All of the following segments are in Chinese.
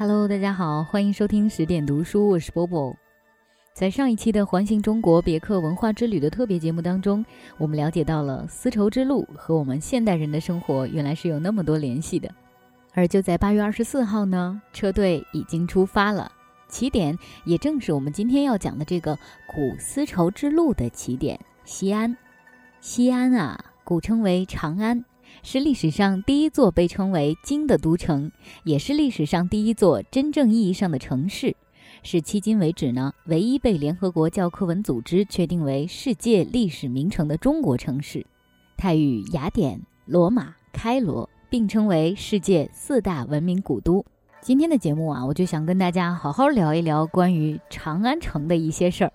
Hello，大家好，欢迎收听十点读书，我是波波。在上一期的环形中国别克文化之旅的特别节目当中，我们了解到了丝绸之路和我们现代人的生活原来是有那么多联系的。而就在八月二十四号呢，车队已经出发了，起点也正是我们今天要讲的这个古丝绸之路的起点——西安。西安啊，古称为长安。是历史上第一座被称为“金”的都城，也是历史上第一座真正意义上的城市，是迄今为止呢唯一被联合国教科文组织确定为世界历史名城的中国城市。它与雅典、罗马、开罗并称为世界四大文明古都。今天的节目啊，我就想跟大家好好聊一聊关于长安城的一些事儿。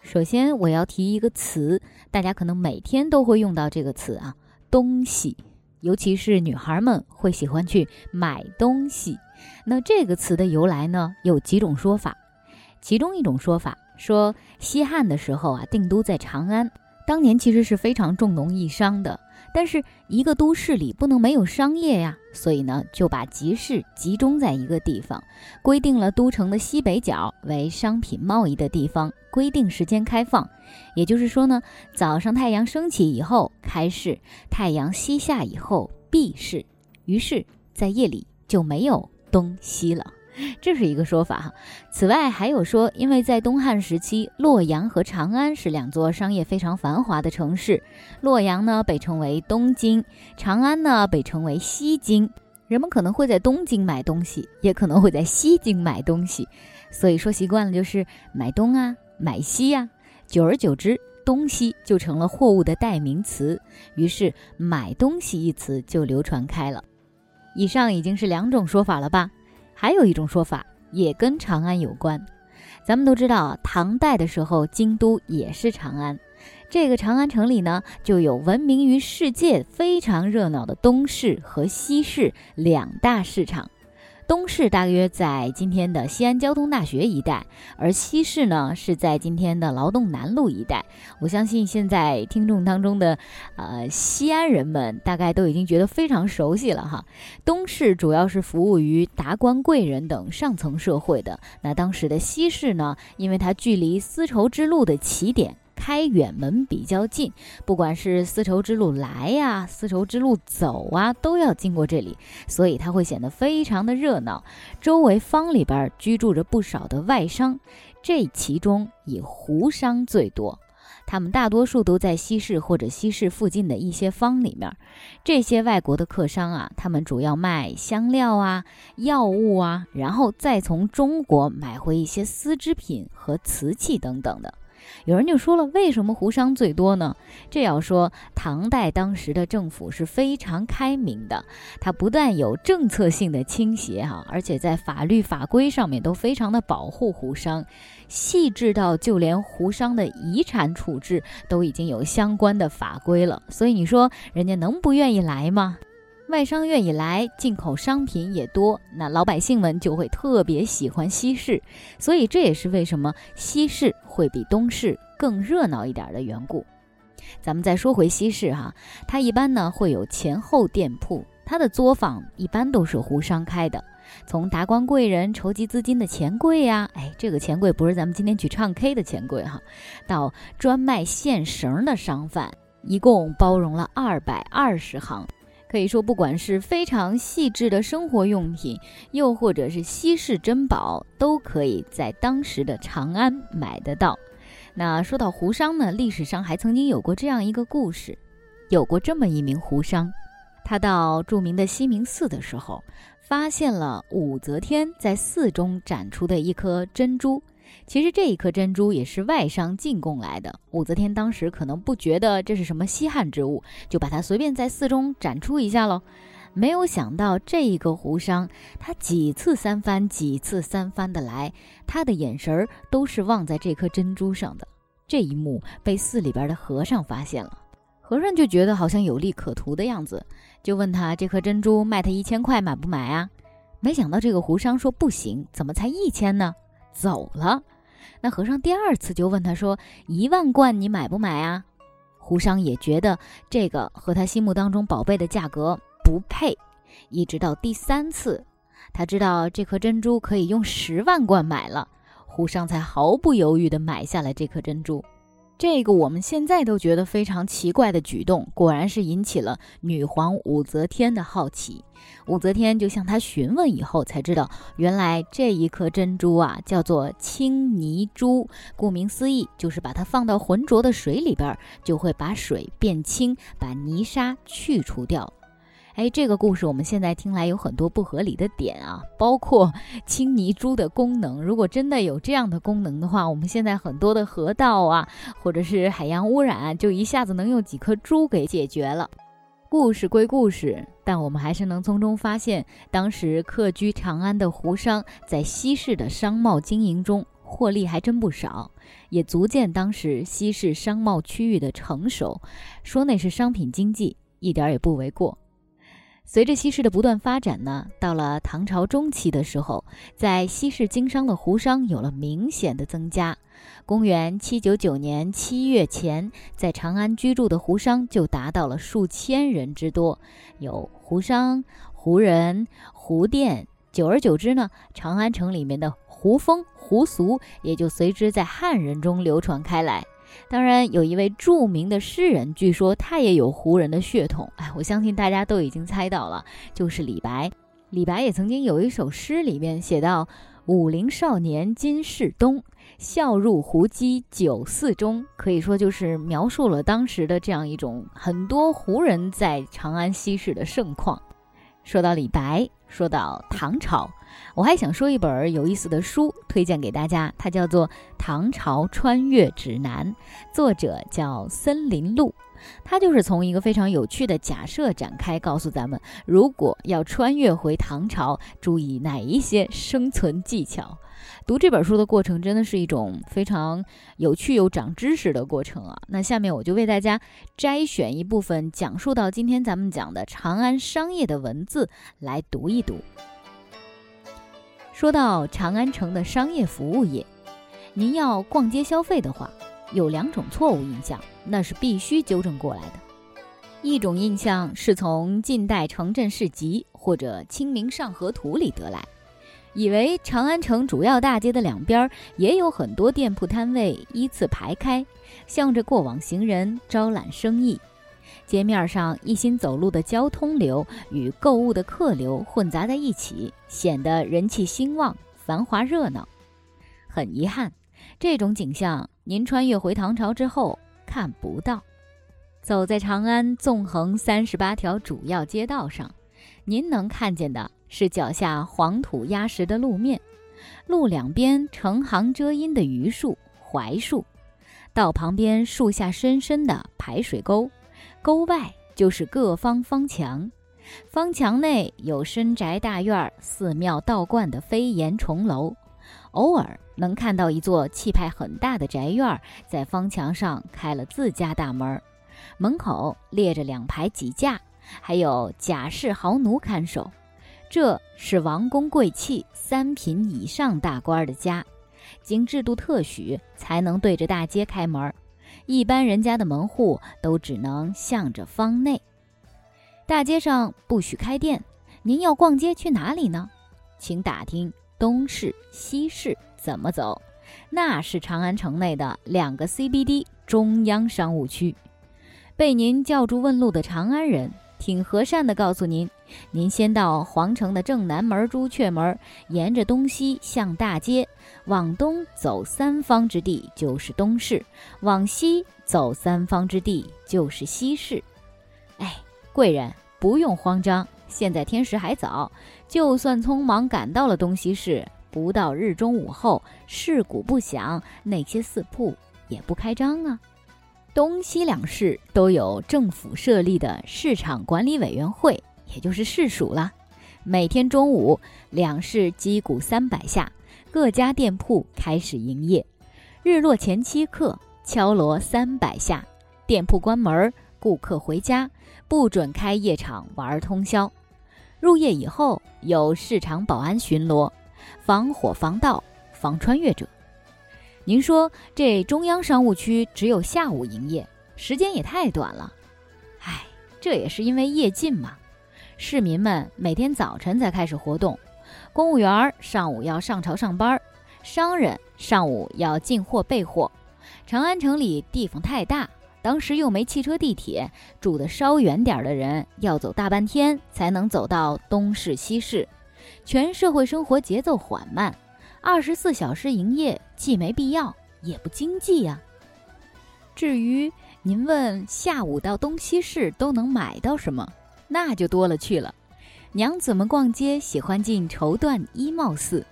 首先，我要提一个词，大家可能每天都会用到这个词啊，东西。尤其是女孩们会喜欢去买东西，那这个词的由来呢，有几种说法。其中一种说法说，西汉的时候啊，定都在长安，当年其实是非常重农抑商的。但是一个都市里不能没有商业呀，所以呢就把集市集中在一个地方，规定了都城的西北角为商品贸易的地方，规定时间开放。也就是说呢，早上太阳升起以后开市，太阳西下以后闭市。于是，在夜里就没有东西了。这是一个说法哈。此外，还有说，因为在东汉时期，洛阳和长安是两座商业非常繁华的城市。洛阳呢被称为东京，长安呢被称为西京。人们可能会在东京买东西，也可能会在西京买东西。所以说习惯了就是买东啊，买西呀。久而久之，东西就成了货物的代名词，于是“买东西”一词就流传开了。以上已经是两种说法了吧？还有一种说法也跟长安有关，咱们都知道，唐代的时候京都也是长安，这个长安城里呢就有闻名于世界、非常热闹的东市和西市两大市场。东市大约在今天的西安交通大学一带，而西市呢是在今天的劳动南路一带。我相信现在听众当中的，呃，西安人们大概都已经觉得非常熟悉了哈。东市主要是服务于达官贵人等上层社会的。那当时的西市呢，因为它距离丝绸之路的起点。开远门比较近，不管是丝绸之路来呀，丝绸之路走啊，都要经过这里，所以它会显得非常的热闹。周围坊里边居住着不少的外商，这其中以胡商最多，他们大多数都在西市或者西市附近的一些坊里面。这些外国的客商啊，他们主要卖香料啊、药物啊，然后再从中国买回一些丝织品和瓷器等等的。有人就说了，为什么胡商最多呢？这要说唐代当时的政府是非常开明的，它不但有政策性的倾斜哈，而且在法律法规上面都非常的保护胡商，细致到就连胡商的遗产处置都已经有相关的法规了。所以你说人家能不愿意来吗？外商愿意来，进口商品也多，那老百姓们就会特别喜欢西市，所以这也是为什么西市会比东市更热闹一点的缘故。咱们再说回西市哈，它一般呢会有前后店铺，它的作坊一般都是胡商开的。从达官贵人筹集资金的钱柜呀，哎，这个钱柜不是咱们今天去唱 K 的钱柜哈，到专卖线绳的商贩，一共包容了二百二十行。可以说，不管是非常细致的生活用品，又或者是稀世珍宝，都可以在当时的长安买得到。那说到胡商呢，历史上还曾经有过这样一个故事，有过这么一名胡商，他到著名的西明寺的时候，发现了武则天在寺中展出的一颗珍珠。其实这一颗珍珠也是外商进贡来的。武则天当时可能不觉得这是什么稀罕之物，就把它随便在寺中展出一下喽。没有想到这一个胡商，他几次三番、几次三番的来，他的眼神儿都是望在这颗珍珠上的。这一幕被寺里边的和尚发现了，和尚就觉得好像有利可图的样子，就问他这颗珍珠卖他一千块买不买啊？没想到这个胡商说不行，怎么才一千呢？走了，那和尚第二次就问他说：“一万贯你买不买啊？”胡商也觉得这个和他心目当中宝贝的价格不配。一直到第三次，他知道这颗珍珠可以用十万贯买了，胡商才毫不犹豫地买下了这颗珍珠。这个我们现在都觉得非常奇怪的举动，果然是引起了女皇武则天的好奇。武则天就向他询问以后，才知道原来这一颗珍珠啊，叫做青泥珠。顾名思义，就是把它放到浑浊的水里边，就会把水变清，把泥沙去除掉。哎，这个故事我们现在听来有很多不合理的点啊，包括 青泥珠的功能。如果真的有这样的功能的话，我们现在很多的河道啊，或者是海洋污染，就一下子能用几颗珠给解决了。故事归故事，但我们还是能从中发现，当时客居长安的胡商在西市的商贸经营中获利还真不少，也足见当时西市商贸区域的成熟。说那是商品经济，一点也不为过。随着西市的不断发展呢，到了唐朝中期的时候，在西市经商的胡商有了明显的增加。公元七九九年七月前，在长安居住的胡商就达到了数千人之多，有胡商、胡人、胡店。久而久之呢，长安城里面的胡风、胡俗也就随之在汉人中流传开来。当然，有一位著名的诗人，据说他也有胡人的血统。哎，我相信大家都已经猜到了，就是李白。李白也曾经有一首诗，里面写到：“武陵少年今世东，笑入胡姬酒肆中。”可以说就是描述了当时的这样一种很多胡人在长安西市的盛况。说到李白，说到唐朝。我还想说一本有意思的书，推荐给大家，它叫做《唐朝穿越指南》，作者叫森林路。它就是从一个非常有趣的假设展开，告诉咱们，如果要穿越回唐朝，注意哪一些生存技巧。读这本书的过程真的是一种非常有趣又长知识的过程啊！那下面我就为大家摘选一部分讲述到今天咱们讲的长安商业的文字来读一读。说到长安城的商业服务业，您要逛街消费的话，有两种错误印象，那是必须纠正过来的。一种印象是从近代城镇市集或者《清明上河图》里得来，以为长安城主要大街的两边也有很多店铺摊位依次排开，向着过往行人招揽生意。街面上一心走路的交通流与购物的客流混杂在一起，显得人气兴旺、繁华热闹。很遗憾，这种景象您穿越回唐朝之后看不到。走在长安纵横三十八条主要街道上，您能看见的是脚下黄土压实的路面，路两边成行遮阴的榆树、槐树，道旁边树下深深的排水沟。沟外就是各方方墙，方墙内有深宅大院、寺庙道观的飞檐重楼，偶尔能看到一座气派很大的宅院在方墙上开了自家大门，门口列着两排几架，还有甲士豪奴看守。这是王公贵戚三品以上大官的家，经制度特许才能对着大街开门。一般人家的门户都只能向着方内，大街上不许开店。您要逛街去哪里呢？请打听东市、西市怎么走。那是长安城内的两个 CBD 中央商务区。被您叫住问路的长安人，挺和善地告诉您：您先到皇城的正南门朱雀门，沿着东西向大街。往东走三方之地就是东市，往西走三方之地就是西市。哎，贵人不用慌张，现在天时还早，就算匆忙赶到了东西市，不到日中午后，市鼓不响，那些四铺也不开张啊。东西两市都有政府设立的市场管理委员会，也就是市署了。每天中午，两市击鼓三百下。各家店铺开始营业，日落前七刻敲锣三百下，店铺关门，顾客回家，不准开夜场玩通宵。入夜以后有市场保安巡逻，防火防盗防穿越者。您说这中央商务区只有下午营业，时间也太短了。唉，这也是因为夜禁嘛，市民们每天早晨才开始活动。公务员上午要上朝上班，商人上午要进货备货。长安城里地方太大，当时又没汽车地铁，住的稍远点的人要走大半天才能走到东市西市。全社会生活节奏缓慢，二十四小时营业既没必要，也不经济呀。至于您问下午到东西市都能买到什么，那就多了去了。娘子们逛街喜欢进绸缎衣帽寺、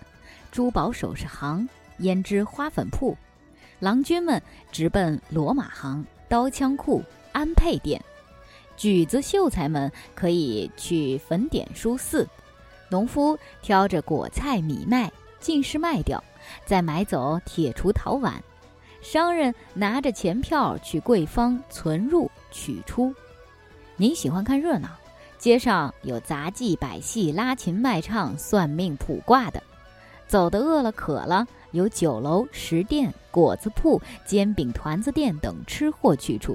珠宝首饰行、胭脂花粉铺；郎君们直奔罗马行、刀枪库、安配店；举子秀才们可以去粉点书肆；农夫挑着果菜米麦尽是卖掉，再买走铁锄陶碗；商人拿着钱票去贵方存入取出。您喜欢看热闹？街上有杂技百戏、拉琴卖唱、算命卜卦的；走的饿了渴了，有酒楼、食店、果子铺、煎饼团子店等吃货去处；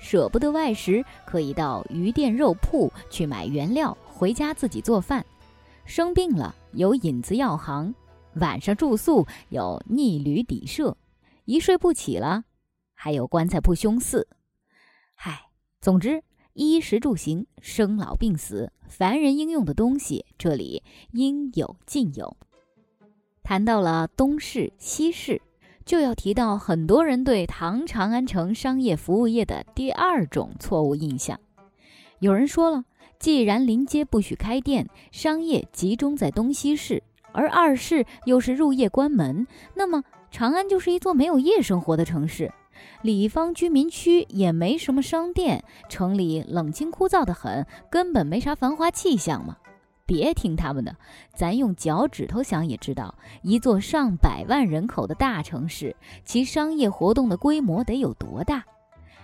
舍不得外食，可以到鱼店、肉铺去买原料，回家自己做饭；生病了，有引子药行；晚上住宿有逆旅底舍；一睡不起了，还有棺材铺、凶寺。嗨，总之。衣食住行、生老病死，凡人应用的东西，这里应有尽有。谈到了东市、西市，就要提到很多人对唐长安城商业服务业的第二种错误印象。有人说了，既然临街不许开店，商业集中在东西市，而二市又是入夜关门，那么长安就是一座没有夜生活的城市。里方居民区也没什么商店，城里冷清枯燥的很，根本没啥繁华气象嘛。别听他们的，咱用脚趾头想也知道，一座上百万人口的大城市，其商业活动的规模得有多大？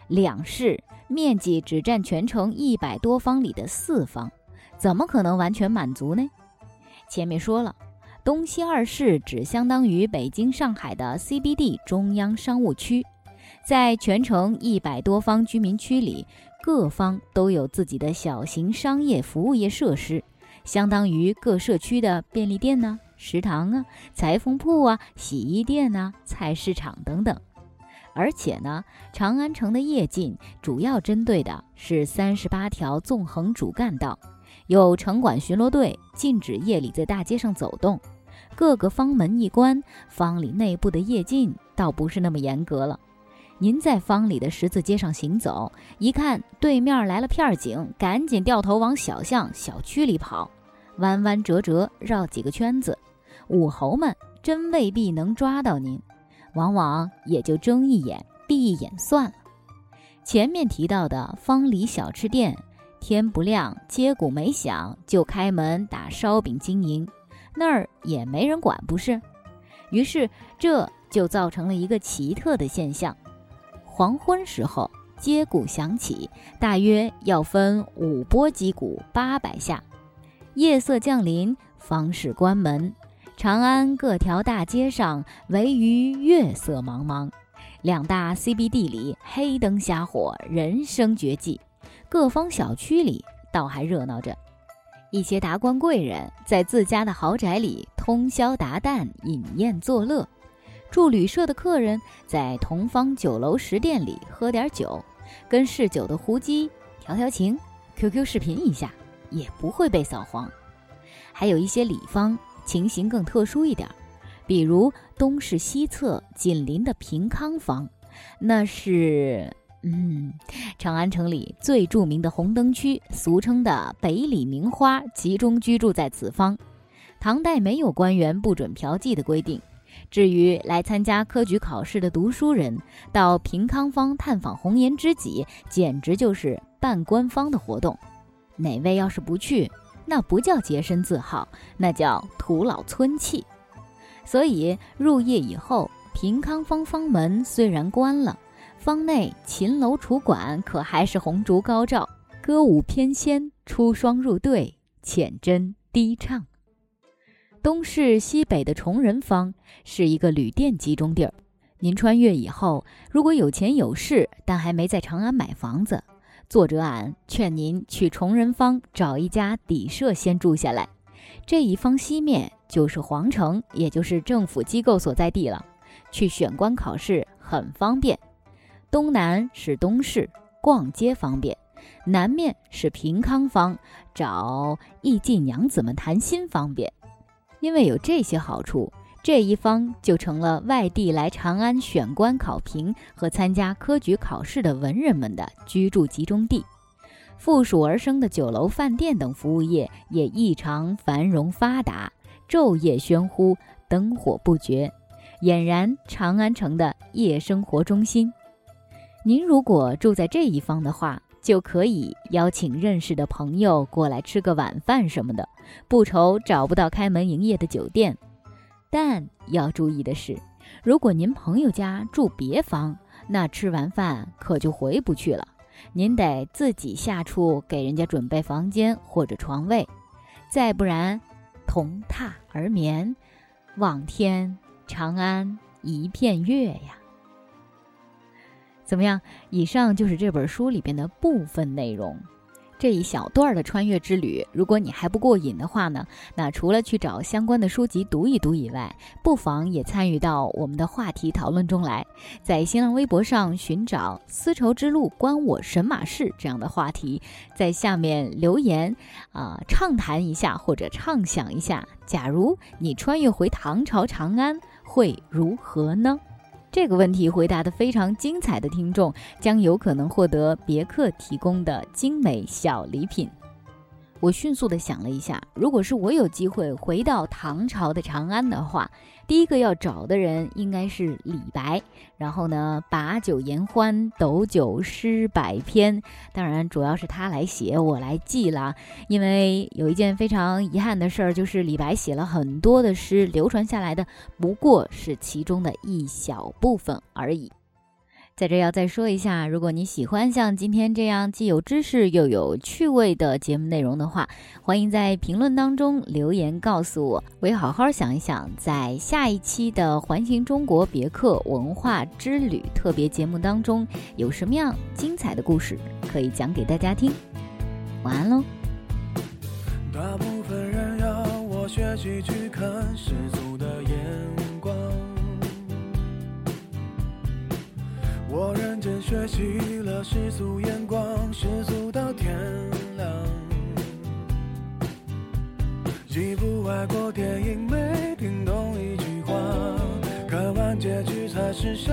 两市面积只占全城一百多方里的四方，怎么可能完全满足呢？前面说了，东西二市只相当于北京、上海的 CBD 中央商务区。在全城一百多方居民区里，各方都有自己的小型商业服务业设施，相当于各社区的便利店呢、食堂啊、裁缝铺啊、洗衣店啊、菜市场等等。而且呢，长安城的夜禁主要针对的是三十八条纵横主干道，有城管巡逻队禁止夜里在大街上走动。各个方门一关，方里内部的夜禁倒不是那么严格了。您在方里的十字街上行走，一看对面来了片警，赶紧掉头往小巷、小区里跑，弯弯折折绕几个圈子，武侯们真未必能抓到您，往往也就睁一眼闭一眼算了。前面提到的方里小吃店，天不亮街鼓没响就开门打烧饼经营，那儿也没人管，不是？于是这就造成了一个奇特的现象。黄昏时候，接鼓响起，大约要分五波击鼓八百下。夜色降临，方士关门，长安各条大街上唯余月色茫茫。两大 CBD 里黑灯瞎火，人声绝迹。各方小区里倒还热闹着，一些达官贵人在自家的豪宅里通宵达旦饮宴作乐。住旅社的客人在同方酒楼食店里喝点酒，跟嗜酒的胡姬调调情，QQ 视频一下也不会被扫黄。还有一些里方情形更特殊一点，比如东市西侧紧邻的平康坊，那是嗯，长安城里最著名的红灯区，俗称的北里名花，集中居住在此方。唐代没有官员不准嫖妓的规定。至于来参加科举考试的读书人，到平康坊探访红颜知己，简直就是半官方的活动。哪位要是不去，那不叫洁身自好，那叫徒劳村气。所以入夜以后，平康坊坊门虽然关了，坊内琴楼楚馆可还是红烛高照，歌舞翩跹，出双入对，浅斟低唱。东市西北的崇仁坊是一个旅店集中地儿。您穿越以后，如果有钱有势，但还没在长安买房子，作者俺劝您去崇仁坊找一家底舍先住下来。这一方西面就是皇城，也就是政府机构所在地了，去选官考试很方便。东南是东市，逛街方便；南面是平康坊，找艺妓娘子们谈心方便。因为有这些好处，这一方就成了外地来长安选官考评和参加科举考试的文人们的居住集中地。附属而生的酒楼、饭店等服务业也异常繁荣发达，昼夜喧呼，灯火不绝，俨然长安城的夜生活中心。您如果住在这一方的话，就可以邀请认识的朋友过来吃个晚饭什么的，不愁找不到开门营业的酒店。但要注意的是，如果您朋友家住别房，那吃完饭可就回不去了，您得自己下处给人家准备房间或者床位，再不然同榻而眠，望天长安一片月呀。怎么样？以上就是这本书里边的部分内容。这一小段的穿越之旅，如果你还不过瘾的话呢，那除了去找相关的书籍读一读以外，不妨也参与到我们的话题讨论中来，在新浪微博上寻找“丝绸之路关我神马事”这样的话题，在下面留言啊，畅谈一下或者畅想一下，假如你穿越回唐朝长安，会如何呢？这个问题回答的非常精彩的听众，将有可能获得别克提供的精美小礼品。我迅速的想了一下，如果是我有机会回到唐朝的长安的话，第一个要找的人应该是李白。然后呢，把酒言欢，斗酒诗百篇。当然，主要是他来写，我来记啦。因为有一件非常遗憾的事儿，就是李白写了很多的诗，流传下来的不过是其中的一小部分而已。在这要再说一下，如果你喜欢像今天这样既有知识又有趣味的节目内容的话，欢迎在评论当中留言告诉我，我也好好想一想，在下一期的环形中国别克文化之旅特别节目当中，有什么样精彩的故事可以讲给大家听。晚安喽。大部分人要我学习去看世俗的我认真学习了世俗眼光，世俗到天亮。一部外国电影没听懂一句话，看完结局才是笑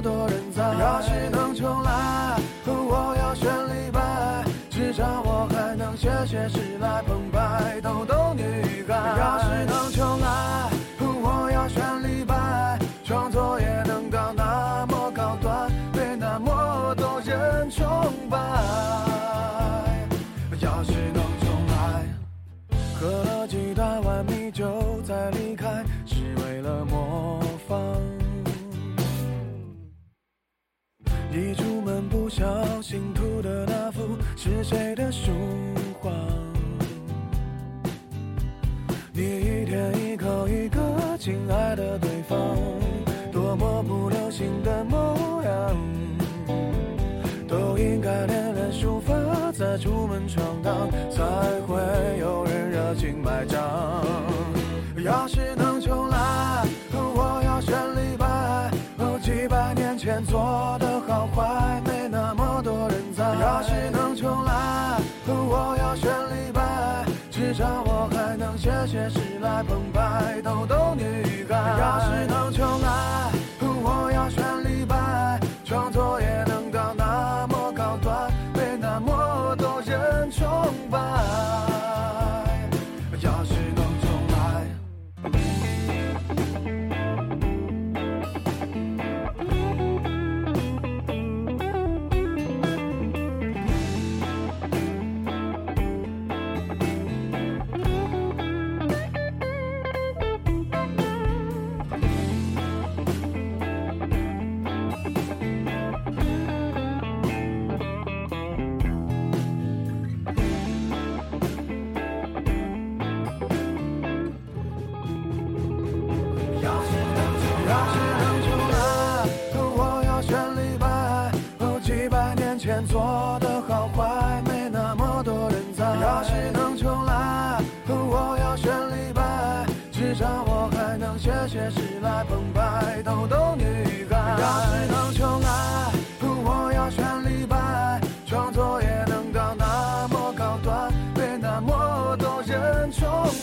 多人在。要是能重来，我要选李白，至少我还能写写诗来澎湃，逗逗女孩。要是能重来，我要选李白，创作也能到那么高端，被那么多人崇拜。要是能重来，喝了几大碗米酒是来澎湃逗逗女孩。要是能重来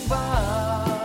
吧。